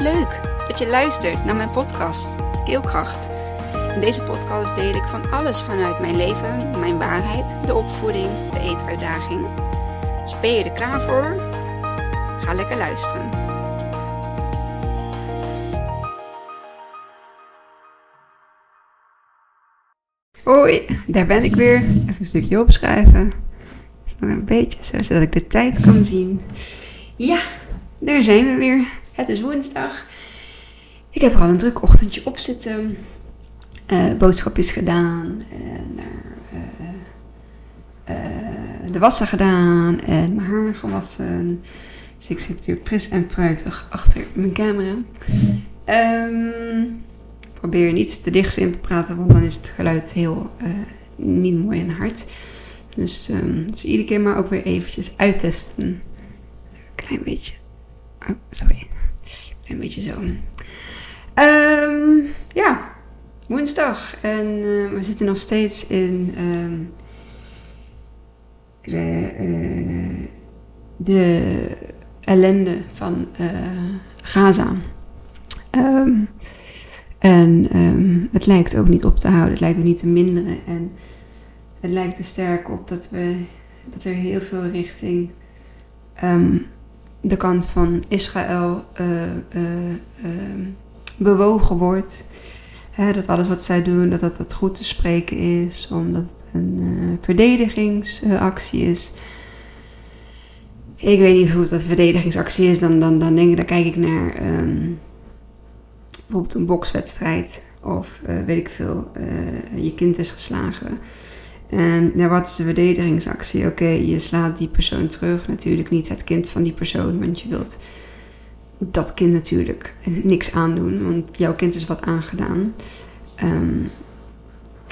Leuk dat je luistert naar mijn podcast Keelkracht. In deze podcast deel ik van alles vanuit mijn leven, mijn waarheid, de opvoeding, de eetuitdaging. Dus ben je er klaar voor? Ga lekker luisteren. Hoi, daar ben ik weer. Even een stukje opschrijven. Een beetje zo, zodat ik de tijd kan zien. Ja, daar zijn we weer. Het is woensdag. Ik heb er al een druk ochtendje op zitten. Uh, boodschap is gedaan. En uh, de wassen gedaan. En mijn haar gewassen. Dus ik zit weer fris en fruitig achter mijn camera. Um, probeer niet te dicht in te praten, want dan is het geluid heel niet mooi en hard. Dus, um, dus iedere keer maar ook weer eventjes uittesten. Klein beetje. Oh, sorry. Een beetje zo. Um, ja, woensdag. En uh, we zitten nog steeds in de, uh, de, ellende van uh, Gaza. En het lijkt ook niet op te houden. Het lijkt ook niet te minderen. En het lijkt er sterk op dat, we, dat er heel veel richting de kant van Israël uh, uh, uh, bewogen wordt. Hè, dat alles wat zij doen, dat dat, dat goed te spreken is, omdat het een verdedigingsactie is. Ik weet niet of dat verdedigingsactie is, dan, dan, dan denk ik, dan kijk ik naar um, bijvoorbeeld een bokswedstrijd of weet ik veel, je kind is geslagen. En ja, wat is de verdedigingsactie? Oké, je slaat die persoon terug. Natuurlijk niet het kind van die persoon, want je wilt dat kind natuurlijk niks aandoen, want jouw kind is wat aangedaan. Um,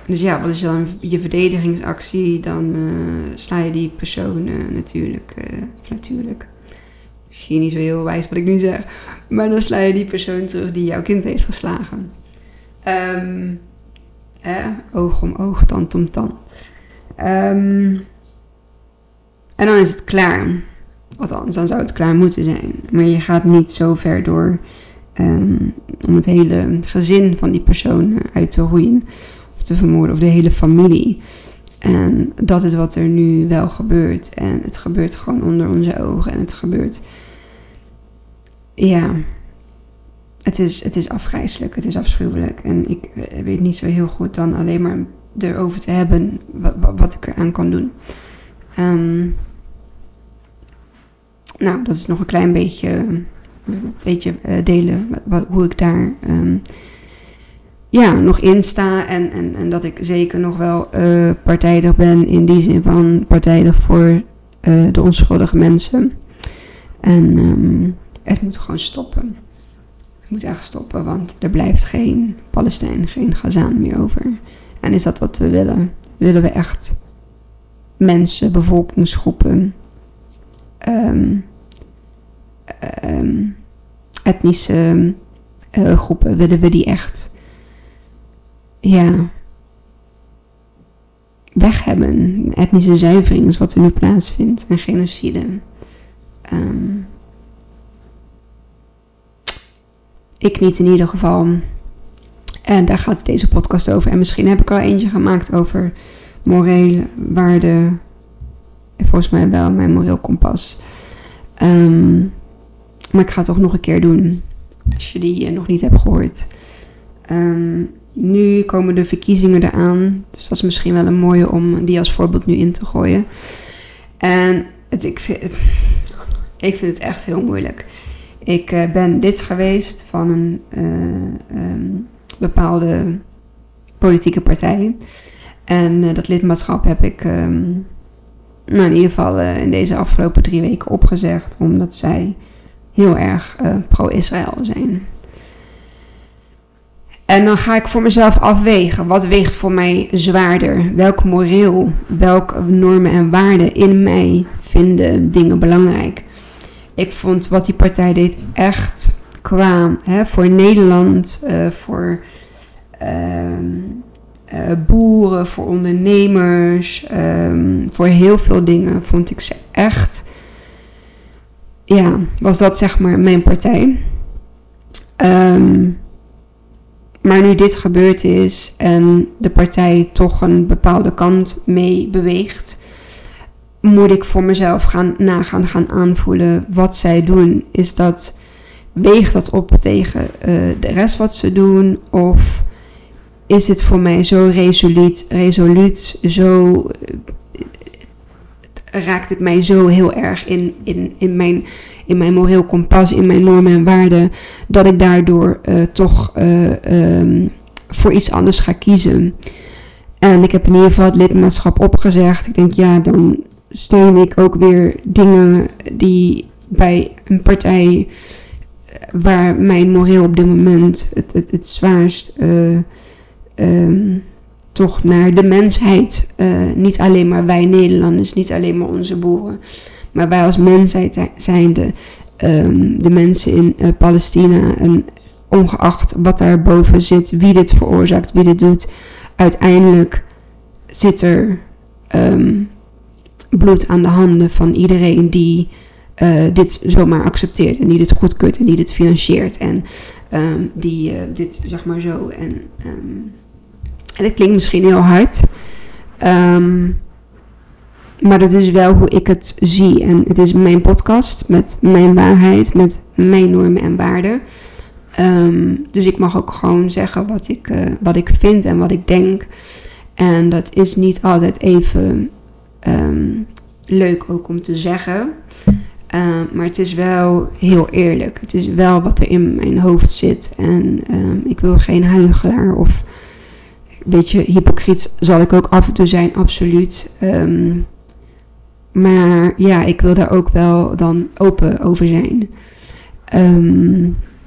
dus ja, wat is dan je verdedigingsactie? Dan uh, sla je die persoon uh, natuurlijk, uh, natuurlijk. Misschien niet zo heel wijs wat ik nu zeg, maar dan sla je die persoon terug die jouw kind heeft geslagen. Um, eh, oog om oog, tand om tand. Um, en dan is het klaar. Althans, dan zou het klaar moeten zijn. Maar je gaat niet zo ver door um, om het hele gezin van die persoon uit te roeien. Of te vermoorden, of de hele familie. En dat is wat er nu wel gebeurt. En het gebeurt gewoon onder onze ogen. En het gebeurt. Ja. Het is, het is afgrijzelijk. Het is afschuwelijk. En ik weet niet zo heel goed dan alleen maar erover te hebben wat, wat ik eraan kan doen. Um, nou, dat is nog een klein beetje, een beetje uh, delen wat, hoe ik daar um, ja, nog in sta. En, en, en dat ik zeker nog wel partijdig ben in die zin van partijdig voor de onschuldige mensen. En um, het moet gewoon stoppen. Moet echt stoppen, want er blijft geen Palestijn, geen Gazaan meer over. En is dat wat we willen? Willen we echt mensen, bevolkingsgroepen, um, um, etnische uh, groepen, willen we die echt ja, weg hebben? Etnische zuivering is wat er nu plaatsvindt en genocide. Um, ik niet in ieder geval. En daar gaat deze podcast over. En misschien heb ik al eentje gemaakt over morele waarde. Volgens mij wel mijn moreel kompas. Um, maar ik ga het toch nog een keer doen. Als je die nog niet hebt gehoord. Um, nu komen de verkiezingen eraan. Dus dat is misschien wel een mooie om die als voorbeeld nu in te gooien. En het, ik, vind, ik vind het echt heel moeilijk. Ik uh, ben dit geweest van een uh, um, bepaalde politieke partij. En uh, dat lidmaatschap heb ik um, nou, in ieder geval in deze afgelopen drie weken opgezegd. Omdat zij heel erg pro-Israël zijn. En dan ga ik voor mezelf afwegen. Wat weegt voor mij zwaarder? Welk moreel, welke normen en waarden in mij vinden dingen belangrijk? Ik vond wat die partij deed echt qua hè, voor Nederland, uh, voor uh, uh, boeren, voor ondernemers, um, voor heel veel dingen vond ik ze echt. Ja, was dat zeg maar mijn partij. Ehm, maar nu dit gebeurd is en de partij toch een bepaalde kant mee beweegt, moet ik voor mezelf gaan nagaan, gaan aanvoelen wat zij doen. Is dat, weegt dat op tegen uh, de rest wat ze doen? Of is dit voor mij zo resoluut, resoluut zo raakt het mij zo heel erg in, in, in, mijn, in mijn moreel kompas, in mijn normen en waarden, dat ik daardoor uh, toch um, voor iets anders ga kiezen. En ik heb in ieder geval het lidmaatschap opgezegd. Ik denk, ja, dan steun ik ook weer dingen die bij een partij waar mijn moreel op dit moment het, het, het zwaarst uh, um, toch naar de mensheid. Uh, niet alleen maar wij Nederlanders, niet alleen maar onze boeren. Maar wij als mensheid zijnde, um, de mensen in Palestina. En ongeacht wat daarboven zit, wie dit veroorzaakt, wie dit doet. Uiteindelijk zit er um, bloed aan de handen van iedereen die uh, dit zomaar accepteert. En die dit goedkeurt en die dit financiert. En um, die dit zeg maar zo. En en dat klinkt misschien heel hard. Um, maar dat is wel hoe ik het zie. En het is mijn podcast met mijn waarheid, met mijn normen en waarden. Dus ik mag ook gewoon zeggen wat ik, uh, wat ik vind en wat ik denk. En dat is niet altijd even um, leuk ook om te zeggen. Uh, maar het is wel heel eerlijk. Het is wel wat er in mijn hoofd zit. En ik wil geen huigelaar of beetje hypocriet zal ik ook af en toe zijn, absoluut. Maar ja, ik wil daar ook wel dan open over zijn.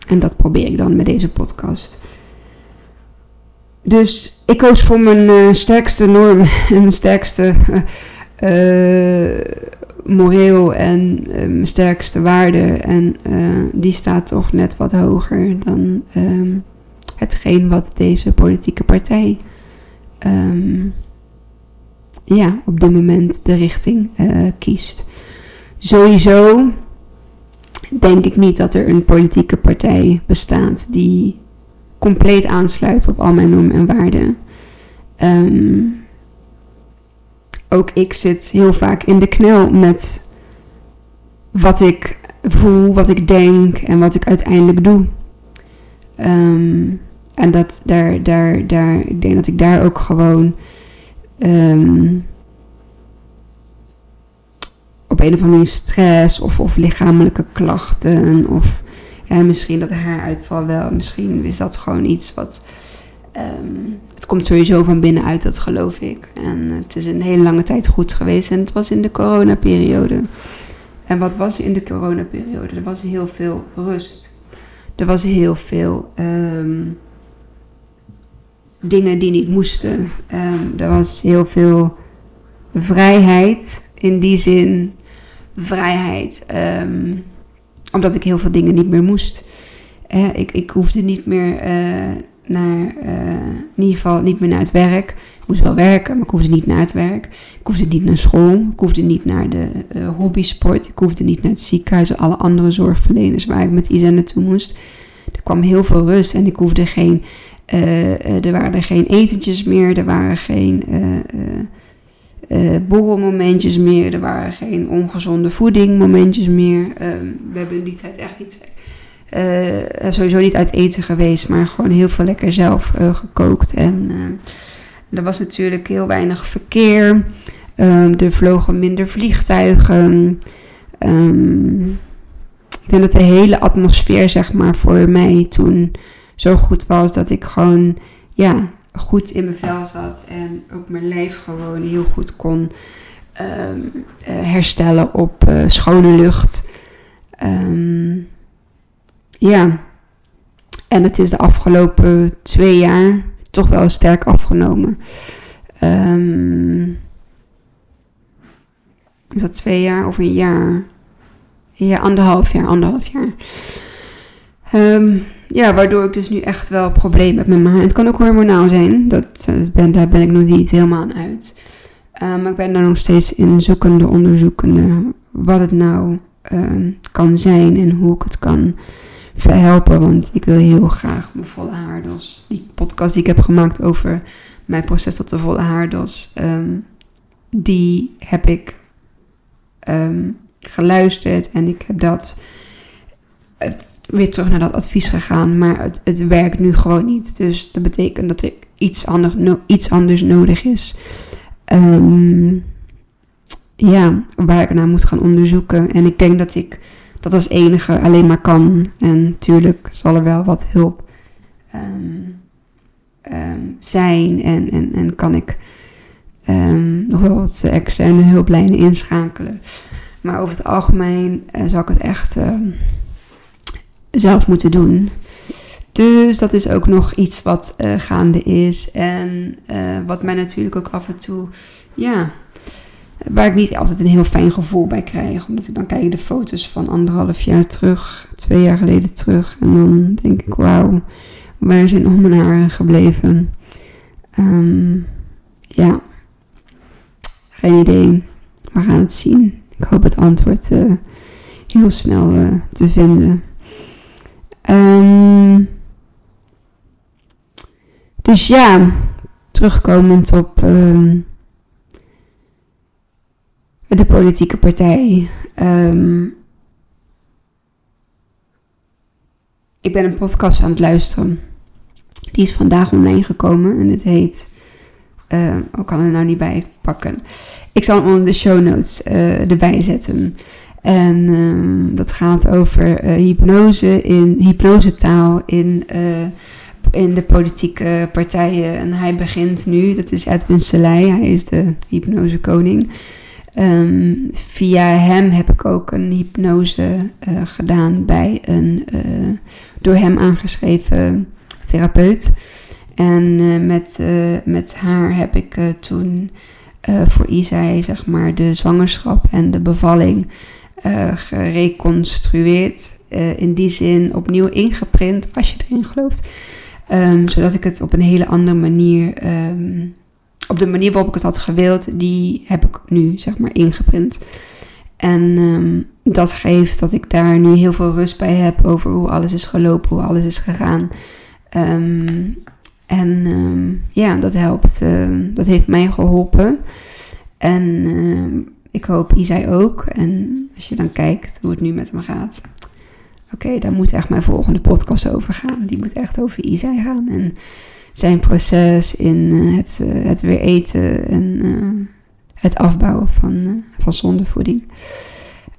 En dat probeer ik dan met deze podcast. Dus ik koos voor mijn uh, sterkste norm en mijn sterkste uh, moreel en uh, mijn sterkste waarde. En die staat toch net wat hoger dan um, hetgeen wat deze politieke partij um, ja, op dit moment de richting kiest. Sowieso denk ik niet dat er een politieke partij bestaat die compleet aansluit op al mijn normen en waarden. Um, ook ik zit heel vaak in de knel met wat ik voel, wat ik denk en wat ik uiteindelijk doe. Um, en dat daar, daar, daar, ik denk dat ik daar ook gewoon um, op een of andere manier stress of, of lichamelijke klachten of ja, misschien dat haaruitval wel, misschien is dat gewoon iets wat. Het komt sowieso van binnenuit, dat geloof ik. En het is een hele lange tijd goed geweest en het was in de coronaperiode. En wat was in de coronaperiode? Er was heel veel rust. Er was heel veel. Um, dingen die niet moesten. Um, er was heel veel vrijheid in die zin. Vrijheid. Um, omdat ik heel veel dingen niet meer moest. Uh, ik, ik hoefde niet meer uh, naar, uh, in ieder geval niet meer naar het werk. Ik moest wel werken, maar ik hoefde niet naar het werk. Ik hoefde niet naar school. Ik hoefde niet naar de hobbysport. Ik hoefde niet naar het ziekenhuis en alle andere zorgverleners waar ik met Isa naartoe moest. Er kwam heel veel rust en ik hoefde geen uh, er waren geen etentjes meer, er waren geen uh, borrelmomentjes meer, er waren geen ongezonde voedingmomentjes meer. Ehm, we hebben in die tijd echt niet, sowieso niet uit eten geweest, maar gewoon heel veel lekker zelf gekookt. En er was natuurlijk heel weinig verkeer. Um, er vlogen minder vliegtuigen. Um, ik denk dat de hele atmosfeer, zeg maar, voor mij toen zo goed was dat ik gewoon ja, goed in mijn vel zat en ook mijn lijf gewoon heel goed kon uh, herstellen op schone lucht. Ja, en het is de afgelopen twee jaar toch wel sterk afgenomen. Um, is dat twee jaar of een jaar? Ja, anderhalf jaar, anderhalf jaar. Um, ja, waardoor ik dus nu echt wel problemen heb met mijn haar. Het kan ook hormonaal zijn. Dat, eh, ben, daar ben ik nog niet helemaal aan uit. Uh, maar ik ben daar nog steeds in zoekende, onderzoekende wat het nou kan zijn en hoe ik het kan verhelpen. Want ik wil heel graag mijn volle haardos. Die podcast die ik heb gemaakt over mijn proces tot de volle haardos. Ehm, die heb ik ehm, geluisterd en ik heb dat uh, weer terug naar dat advies gegaan. Maar het, het werkt nu gewoon niet. Dus dat betekent dat er iets, anders, iets anders nodig is. Ehm, ja, waar ik naar moet gaan onderzoeken. En ik denk dat ik dat als enige alleen maar kan. En natuurlijk zal er wel wat hulp um, um, zijn. En, en, en kan ik nog wel wat externe hulplijnen inschakelen. Maar over het algemeen uh, zal ik het echt zelf moeten doen. Dus dat is ook nog iets wat uh, gaande is. En uh, wat mij natuurlijk ook af en toe, ja, waar ik niet altijd een heel fijn gevoel bij krijg. Omdat ik dan kijk de foto's van anderhalf jaar terug, twee jaar geleden terug. En dan denk ik, wauw, waar zijn nog mijn haren gebleven? Um, ja, geen idee. We gaan het zien. Ik hoop het antwoord uh, heel snel te vinden. Um, dus ja, terugkomend op uh, de politieke partij. Um, ik ben een podcast aan het luisteren. Die is vandaag online gekomen en het heet. Uh, ik kan er nou niet bij pakken. Ik zal hem onder de show notes uh, erbij zetten. En um, dat gaat over uh, hypnose in hypnosetaal in, in de politieke partijen. En hij begint nu, dat is Edwin Selei, hij is de hypnosekoning. Um, via hem heb ik ook een hypnose uh, gedaan bij een door hem aangeschreven therapeut. En met, met haar heb ik toen voor Isai zeg maar de zwangerschap en de bevalling gereconstrueerd. In die zin opnieuw ingeprint, als je erin gelooft. Um, zodat ik het op een hele andere manier, um, op de manier waarop ik het had gewild, die heb ik nu zeg maar ingeprint. En um, dat geeft dat ik daar nu heel veel rust bij heb over hoe alles is gelopen, hoe alles is gegaan. en ja, dat helpt. dat heeft mij geholpen. En ik hoop Isai ook. En als je dan kijkt hoe het nu met hem gaat. Oké, daar moet echt mijn volgende podcast over gaan. Die moet echt over Isai gaan. En zijn proces in uh, het, uh, het weer eten en uh, het afbouwen van, van zondevoeding.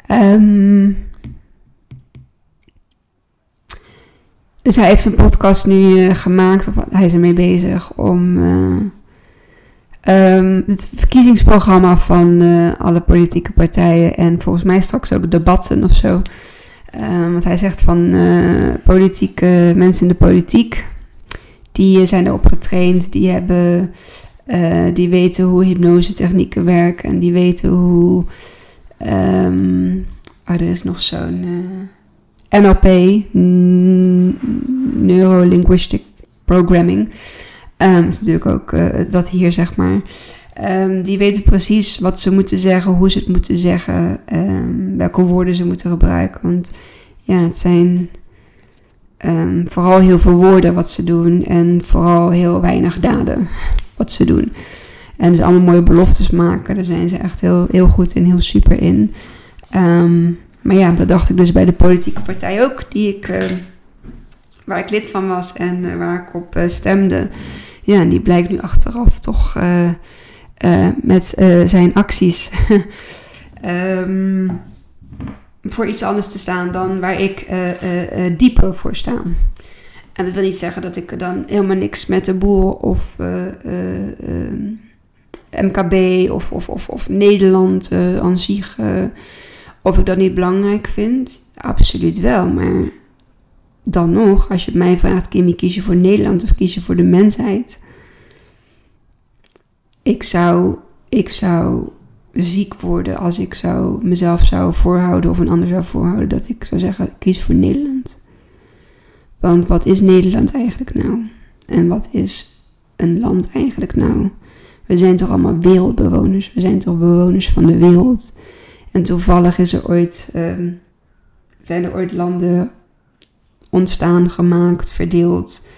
Um, dus hij heeft een podcast nu gemaakt, of hij is ermee bezig om Um, het verkiezingsprogramma van alle politieke partijen en volgens mij straks ook debatten of zo. Um, want hij zegt van politieke mensen in de politiek, die zijn erop getraind, die hebben, uh, die weten hoe hypnose technieken werken en die weten hoe, um, oh, er is nog zo'n NLP, Neuro-Linguistic Programming. Um, dat is natuurlijk ook uh, dat hier, zeg maar. Um, die weten precies wat ze moeten zeggen, hoe ze het moeten zeggen, welke woorden ze moeten gebruiken. Want ja, het zijn vooral heel veel woorden wat ze doen en vooral heel weinig daden wat ze doen. En dus allemaal mooie beloftes maken, daar zijn ze echt heel, heel goed en heel super in. maar ja, dat dacht ik dus bij de politieke partij ook, die ik, uh, waar ik lid van was en uh, waar ik op uh, stemde. Ja, die blijkt nu achteraf toch uh, met zijn acties um, voor iets anders te staan dan waar ik dieper voor sta. En dat wil niet zeggen dat ik dan helemaal niks met de boer of MKB of, of, of, of Nederland aan zich, of ik dat niet belangrijk vind. Absoluut wel, maar dan nog, als je mij vraagt, Kimmy, kies je voor Nederland of kies je voor de mensheid? Ik zou, ik zou ziek worden als ik zou, mezelf zou voorhouden of een ander zou voorhouden dat ik zou zeggen, kies voor Nederland. Want wat is Nederland eigenlijk nou? En wat is een land eigenlijk nou? We zijn toch allemaal wereldbewoners? We zijn toch bewoners van de wereld? En toevallig is er ooit, um, zijn er ooit landen ontstaan, gemaakt, verdeeld.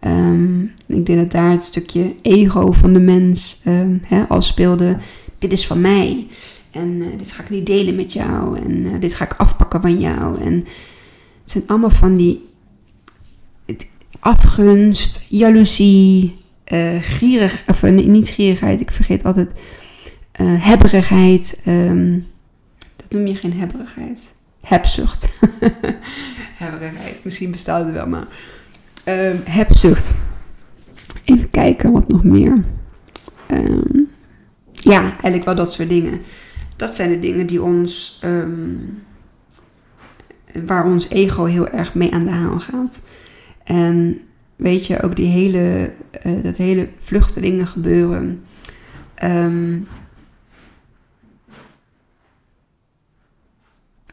Ehm, ik denk dat daar het stukje ego van de mens um, al speelde. Dit is van mij. En eh, dit ga ik niet delen met jou. En uh, dit ga ik afpakken van jou. En het zijn allemaal van die afgunst, jaloezie, uh, gierig, of niet gierigheid, ik vergeet altijd hebberigheid. Um, dat noem je geen hebberigheid. Hebzucht. hebberigheid, misschien bestaat het wel, maar um, hebzucht. Even kijken wat nog meer. Um, ja, eigenlijk wel dat soort dingen. Dat zijn de dingen die ons, um, waar ons ego heel erg mee aan de haal gaat. En weet je, ook die hele, uh, dat hele vluchtelingen gebeuren. Um,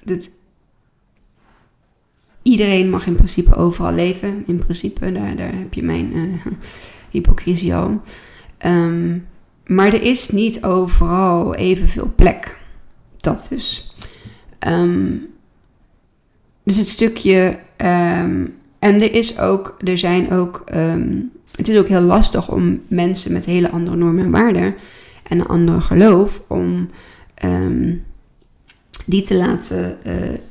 dat iedereen mag in principe overal leven. In principe, daar, daar heb je mijn uh, hypocrisie al. Um, maar er is niet overal evenveel plek. Dat dus. Um, dus het stukje. Um, en er is ook, er zijn ook. Um, het is ook heel lastig om mensen met hele andere normen en waarden en een ander geloof om die te laten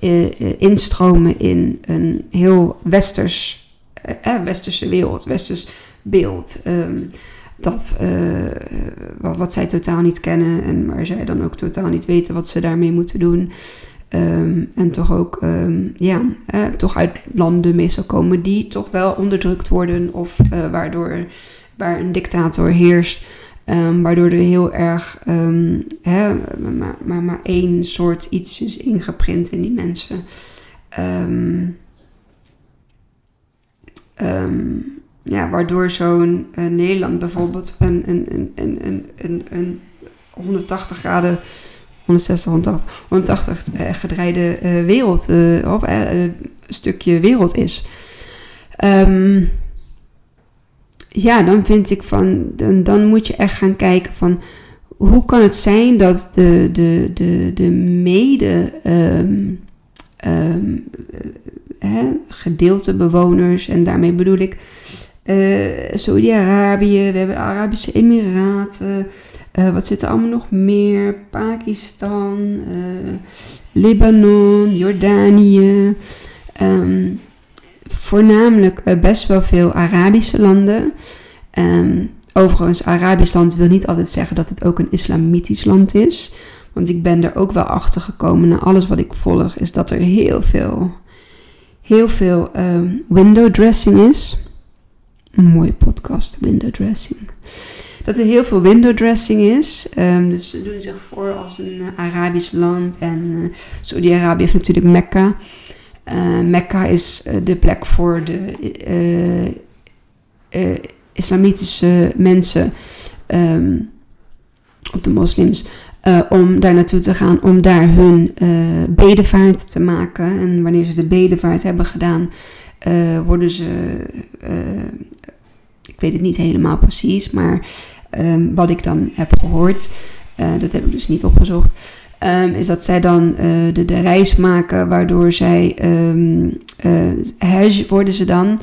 uh, instromen in een heel westers, uh, westerse wereld, westers beeld. Dat, uh, wat zij totaal niet kennen en waar zij dan ook totaal niet weten wat ze daarmee moeten doen. Um, en toch ook, um, ja, uh, toch uit landen meestal komen die toch wel onderdrukt worden of uh, waardoor waar een dictator heerst. Um, waardoor er heel erg hè, maar, maar, maar één soort iets is ingeprint in die mensen. Um, ja, waardoor zo'n uh, Nederland bijvoorbeeld een, een, een, een, een, een 180 graden, 160, 180, 180 uh, gedraaide uh, wereld, uh, of stukje wereld is. Um, ja, dan vind ik van, dan, dan moet je echt gaan kijken van, hoe kan het zijn dat de, de, de, de mede um, um, hè, gedeelte bewoners, en daarmee bedoel ik uh, Saudi-Arabië, we hebben de Arabische Emiraten. Uh, wat zit er allemaal nog meer? Pakistan, uh, Libanon, Jordanië. Um, voornamelijk best wel veel Arabische landen. Um, overigens, Arabisch land wil niet altijd zeggen dat het ook een islamitisch land is. Want ik ben er ook wel achter gekomen na alles wat ik volg, is dat er heel veel, heel veel um, window dressing is een mooie podcast, window dressing. Dat er heel veel window dressing is. Um, dus ze doen zich voor als een uh, Arabisch land. En uh, Saudi-Arabië heeft natuurlijk Mekka. Uh, Mekka is de plek voor de islamitische mensen. Um, of de moslims. om daar naartoe te gaan. Om daar hun bedevaart te maken. En wanneer ze de bedevaart hebben gedaan. worden ze ik weet het niet helemaal precies, maar um, wat ik dan heb gehoord, uh, dat heb ik dus niet opgezocht, um, is dat zij dan uh, de, reis maken, waardoor zij um, worden ze dan.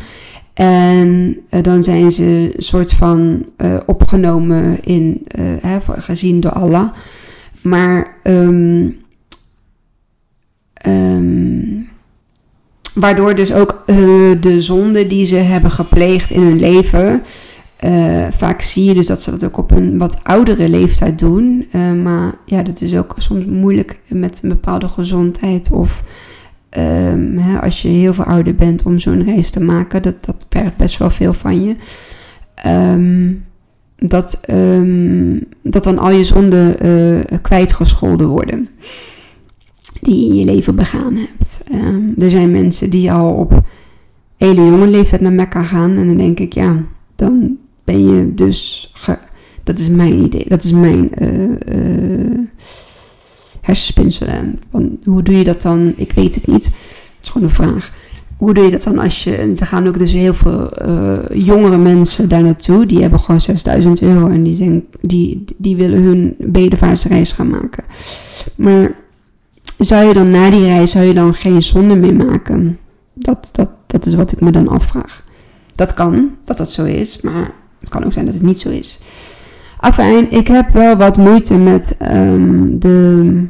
En dan zijn ze een soort van opgenomen in, hè, gezien door Allah. Maar um, Waardoor dus ook uh, de zonde die ze hebben gepleegd in hun leven. Uh, vaak zie je dus dat ze dat ook op een wat oudere leeftijd doen. Uh, maar ja, dat is ook soms moeilijk met een bepaalde gezondheid. Of um, hè, als je heel veel ouder bent om zo'n reis te maken. Dat, dat vergt best wel veel van je. Um, dat, um, dat dan al je zonden kwijtgescholden worden die je in je leven begaan hebt. Ehm, er zijn mensen die al op hele jonge leeftijd naar Mekka gaan. En dan denk ik, ja, dan ben je dus. dat is mijn idee. Dat is mijn uh, uh, hersenspinselen. hoe doe je dat dan? Ik weet het niet. Het is gewoon een vraag. Hoe doe je dat dan als je. Er gaan ook dus heel veel uh, jongere mensen daar naartoe. Die hebben gewoon 6000 euro. En die, denk, die, die willen hun bedevaartsreis gaan maken. Maar zou je dan na die reis zou je dan geen zonde meer maken? Dat, dat, dat is wat ik me dan afvraag. Dat kan, dat dat zo is, maar het kan ook zijn dat het niet zo is. Afijn, ik heb wel wat moeite met um, de,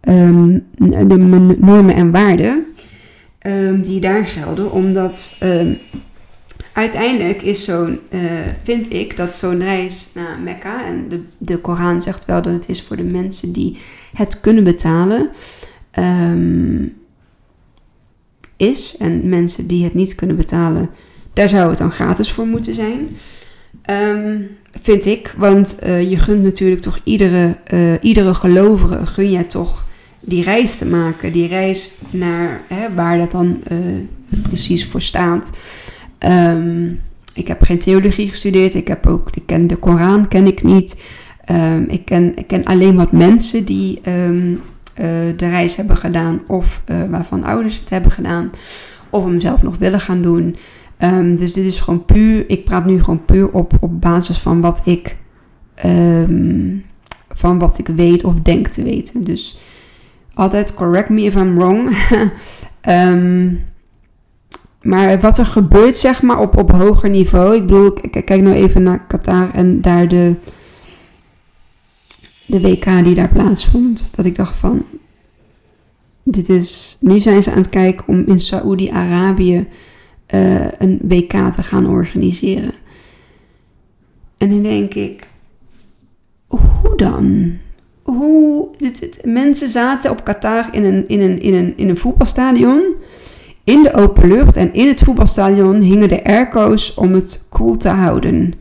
um, de normen en waarden um, die daar gelden, omdat uiteindelijk is zo'n, uh, vind ik dat zo'n reis naar Mekka, en de, de Koran zegt wel dat het is voor de mensen die het kunnen betalen, is. En mensen die het niet kunnen betalen, daar zou het dan gratis voor moeten zijn. Um, vind ik, want uh, je gunt natuurlijk toch iedere, uh, iedere gelovige, gun jij toch die reis te maken. Die reis naar hè, waar dat dan uh, precies voor staat. Um, ik heb geen theologie gestudeerd. Ik heb ook, ken de Koran ken ik niet. Um, ik, ken, ik ken alleen wat mensen die um, de reis hebben gedaan. Of waarvan ouders het hebben gedaan. Of hem zelf nog willen gaan doen. Um, dus dit is gewoon puur, ik praat nu gewoon puur op, op basis van wat ik, van wat ik weet of denk te weten. Dus altijd correct me if I'm wrong. maar wat er gebeurt, zeg maar, op, op hoger niveau. Ik bedoel, ik kijk nou even naar Qatar en daar de, de WK die daar plaatsvond. Dat ik dacht van, dit is, nu zijn ze aan het kijken om in Saoedi-Arabië uh, een WK te gaan organiseren. En dan denk ik, hoe dan? Hoe, dit, mensen zaten op Qatar in een, in, een, in, een, in een voetbalstadion, in de open lucht. En in het voetbalstadion hingen de airco's om het koel te houden.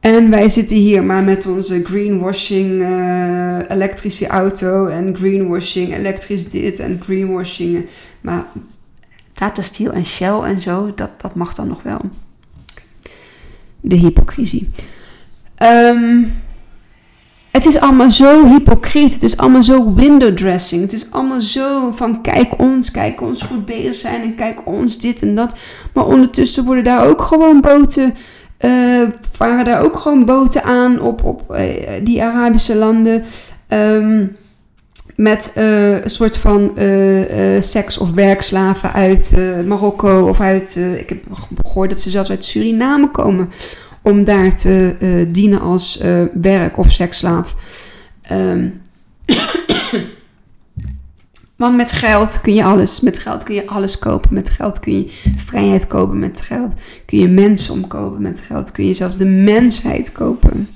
En wij zitten hier maar met onze greenwashing uh, elektrische auto en greenwashing elektrisch dit en greenwashing. Maar Tata Steel en Shell en zo, dat, dat mag dan nog wel. De hypocrisie. Um, het is allemaal zo hypocriet. Het is allemaal zo window dressing. Het is allemaal zo van kijk ons, kijk ons goed bezig zijn en kijk ons dit en dat. Maar ondertussen worden daar ook gewoon boten, uh, varen daar ook gewoon boten aan op, op uh, die Arabische landen. Um, met uh, een soort van seks- of werkslaven uit Marokko of uit. ik heb gehoord dat ze zelfs uit Suriname komen om daar te dienen als werk- of seksslaaf. Um, Want met geld kun je alles. Met geld kun je alles kopen. Met geld kun je vrijheid kopen. Met geld kun je mensen omkopen. Met geld kun je zelfs de mensheid kopen.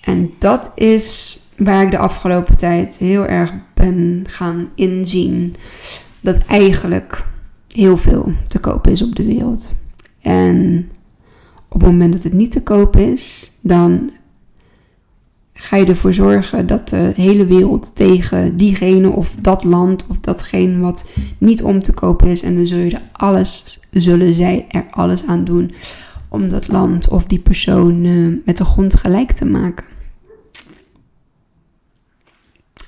En dat is waar ik de afgelopen tijd heel erg ben gaan inzien dat eigenlijk heel veel te koop is op de wereld. En op het moment dat het niet te koop is, dan ga je ervoor zorgen dat de hele wereld tegen diegene of dat land of datgene wat niet om te kopen is. En dan zul je er alles, zullen zij er alles aan doen om dat land of die persoon uh, met de grond gelijk te maken.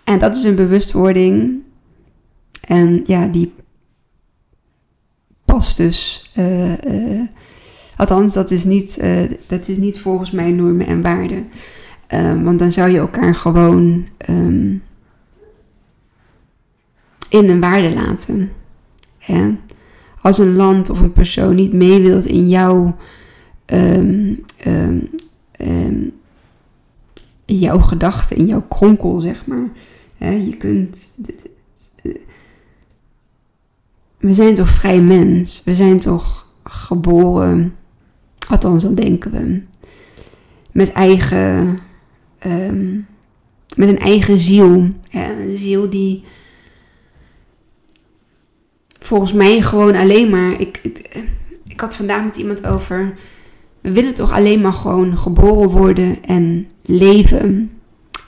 En dat is een bewustwording. En ja, die past dus. Uh, uh, althans, dat is, niet, dat is niet volgens mijn normen en waarden. Want dan zou je elkaar gewoon um, in een waarde laten. Hè? Als een land of een persoon niet mee wilt in jouw in jouw gedachten, in jouw kronkel, zeg maar. je kunt. we zijn toch vrij mens? We zijn toch geboren, althans dan denken we, met eigen. Um, met een eigen ziel. een ziel die volgens mij gewoon alleen maar. Ik, ik, ik had vandaag met iemand over we willen toch alleen maar gewoon geboren worden en leven.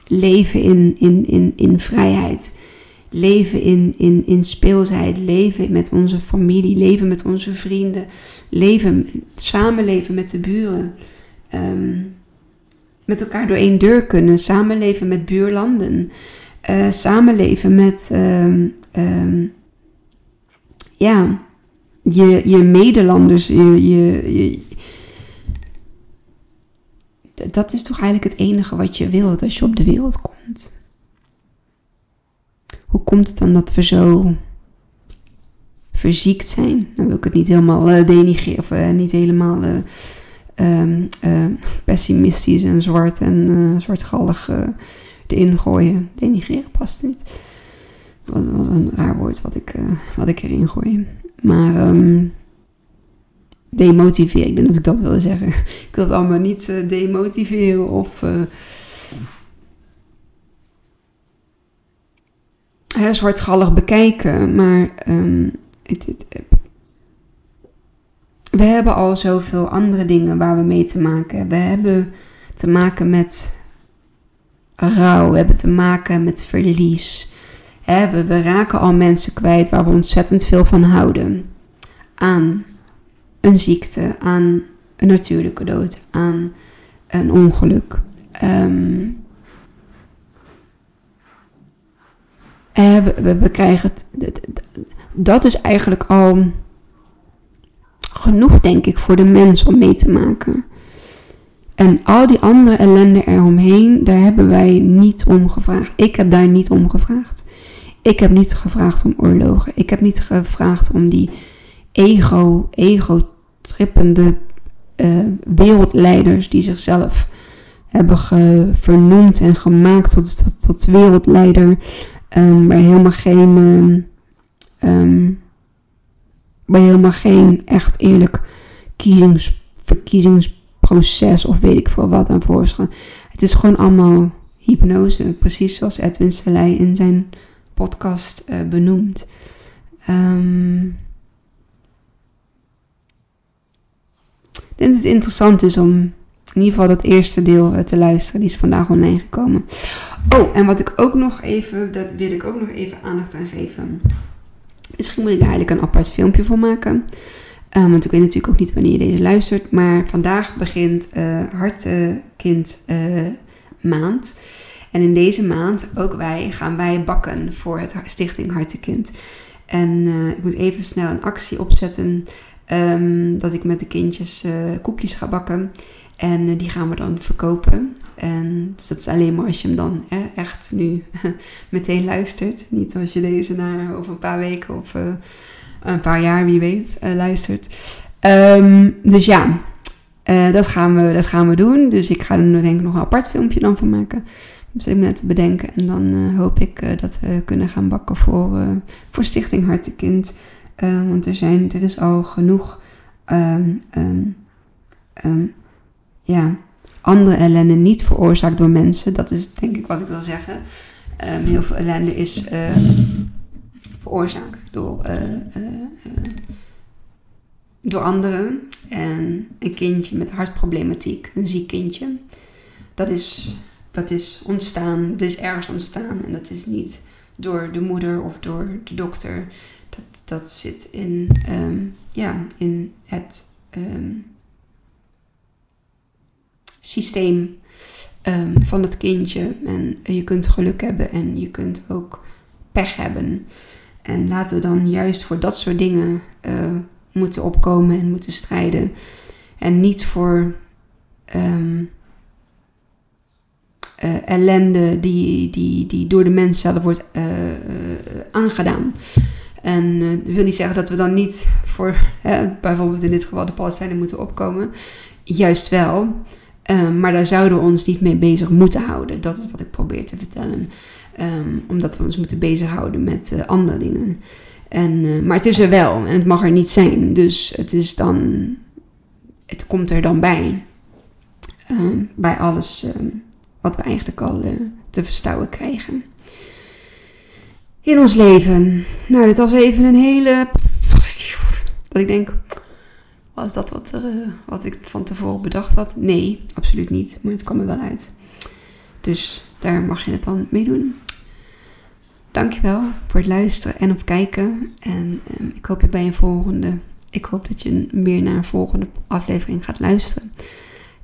Leven in, in, in, in vrijheid. Leven in, in, in speelsheid. Leven met onze familie. Leven met onze vrienden. Leven, samenleven met de buren. Um, met elkaar door één deur kunnen. Samenleven met buurlanden. Uh, samenleven met um, um, ja, je, je medelanders. Je, je, je, dat is toch eigenlijk het enige wat je wilt als je op de wereld komt. Hoe komt het dan dat we zo verziekt zijn. Dan wil ik het niet helemaal uh, denigreren of uh, niet helemaal um, pessimistisch en zwart en zwartgallig erin gooien. Denigreren past niet. Dat was een raar woord wat ik, wat ik erin gooi. Maar um, demotiveren, ik denk dat ik dat wilde zeggen. Ik wil het allemaal niet demotiveren of zwartgallig bekijken. Maar um, het, het, we hebben al zoveel andere dingen waar we mee te maken hebben. We hebben te maken met rouw. We hebben te maken met verlies. We, we raken al mensen kwijt waar we ontzettend veel van houden. Aan een ziekte, aan een natuurlijke dood, aan een ongeluk. Um, we, we, krijgen het. Dat is eigenlijk al genoeg, denk ik, voor de mens om mee te maken. En al die andere ellende eromheen, daar hebben wij niet om gevraagd. Ik heb daar niet om gevraagd. Ik heb niet gevraagd om oorlogen. Ik heb niet gevraagd om die ego, ego-trippende uh, wereldleiders die zichzelf hebben vernoemd en gemaakt tot, tot, wereldleider. Um, waar helemaal geen. Um, waar helemaal geen echt eerlijk kiezings, verkiezingsproces of weet ik veel wat aan voorschrijft. Het is gewoon allemaal hypnose, precies zoals Edwin Selei in zijn podcast uh, benoemt. Um, ik denk dat het interessant is om in ieder geval dat eerste deel eh, te luisteren. Die is vandaag online gekomen. Oh, en wat ik ook nog even, dat wil ik ook nog even aandacht aan geven. Misschien moet ik er eigenlijk een apart filmpje voor maken. Um, want ik weet natuurlijk ook niet wanneer je deze luistert. Maar vandaag begint uh, maand. En in deze maand, ook wij, gaan wij bakken voor het Stichting Hartekind. En ik moet even snel een actie opzetten. Um, dat ik met de kindjes koekjes ga bakken. En eh, die gaan we dan verkopen. En dus dat is alleen maar als je hem dan echt nu meteen luistert. Niet als je deze naar over een paar weken of uh, een paar jaar, wie weet, uh, luistert. Um, dus ja, dat, gaan we, dat gaan we doen. Dus ik ga er denk ik nog een apart filmpje dan van maken. Dus even net te bedenken. En dan hoop ik dat we kunnen gaan bakken voor, voor Stichting Hartekind. want er, zijn, er is al genoeg... Um, ja, andere ellende niet veroorzaakt door mensen. Dat is denk ik wat ik wil zeggen. Um, heel veel ellende is uh, veroorzaakt door, uh, uh, door anderen. En een kindje met hartproblematiek, een ziek kindje, dat is, dat is ontstaan, dat is ergens ontstaan. En dat is niet door de moeder of door de dokter. Dat, dat zit in, um, ja, in het. Um, systeem um, van het kindje. En je kunt geluk hebben en je kunt ook pech hebben. En laten we dan juist voor dat soort dingen uh, moeten opkomen en moeten strijden. En niet voor um, uh, ellende die, die, die door de mens zelf wordt uh, aangedaan. En dat wil niet zeggen dat we dan niet voor, bijvoorbeeld in dit geval de Palestijnen moeten opkomen. Juist wel. Um, maar daar zouden we ons niet mee bezig moeten houden. Dat is wat ik probeer te vertellen. Um, omdat we ons moeten bezighouden met uh, andere dingen. En, uh, maar het is er wel en het mag er niet zijn. Dus het is dan. Het komt er dan bij. Um, bij alles wat we eigenlijk al uh, te verstouwen krijgen. In ons leven. Nou, dit was even een hele. Dat ik denk. Was dat wat, er, eh, wat ik van tevoren bedacht had? Nee, absoluut niet. Maar het kwam er wel uit. Dus daar mag je het dan mee doen. Dankjewel voor het luisteren en op kijken. En um, ik hoop je bij een volgende. Ik hoop dat je weer naar een volgende aflevering gaat luisteren.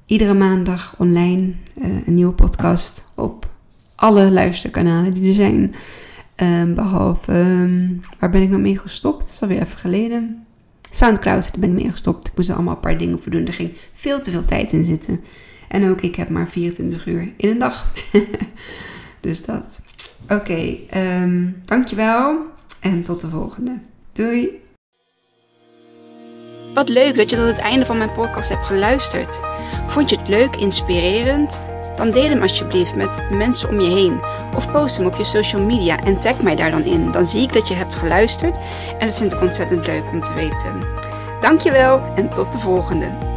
Iedere maandag online uh, een nieuwe podcast op alle luisterkanalen die er zijn. Um, behalve, um, waar ben ik nou mee gestopt? Dat is alweer even geleden. Soundcloud, daar ben ik mee. Ik moest er allemaal een paar dingen voor doen. Er ging veel te veel tijd in zitten. En ook ik heb maar 24 uur in een dag. dus dat. Oké, okay, um, dankjewel. En tot de volgende. Doei! Wat leuk dat je tot het einde van mijn podcast hebt geluisterd. Vond je het leuk, inspirerend? Dan deel hem alsjeblieft met de mensen om je heen. Of post hem op je social media en tag mij daar dan in. Dan zie ik dat je hebt geluisterd en dat vind ik ontzettend leuk om te weten. Dankjewel en tot de volgende.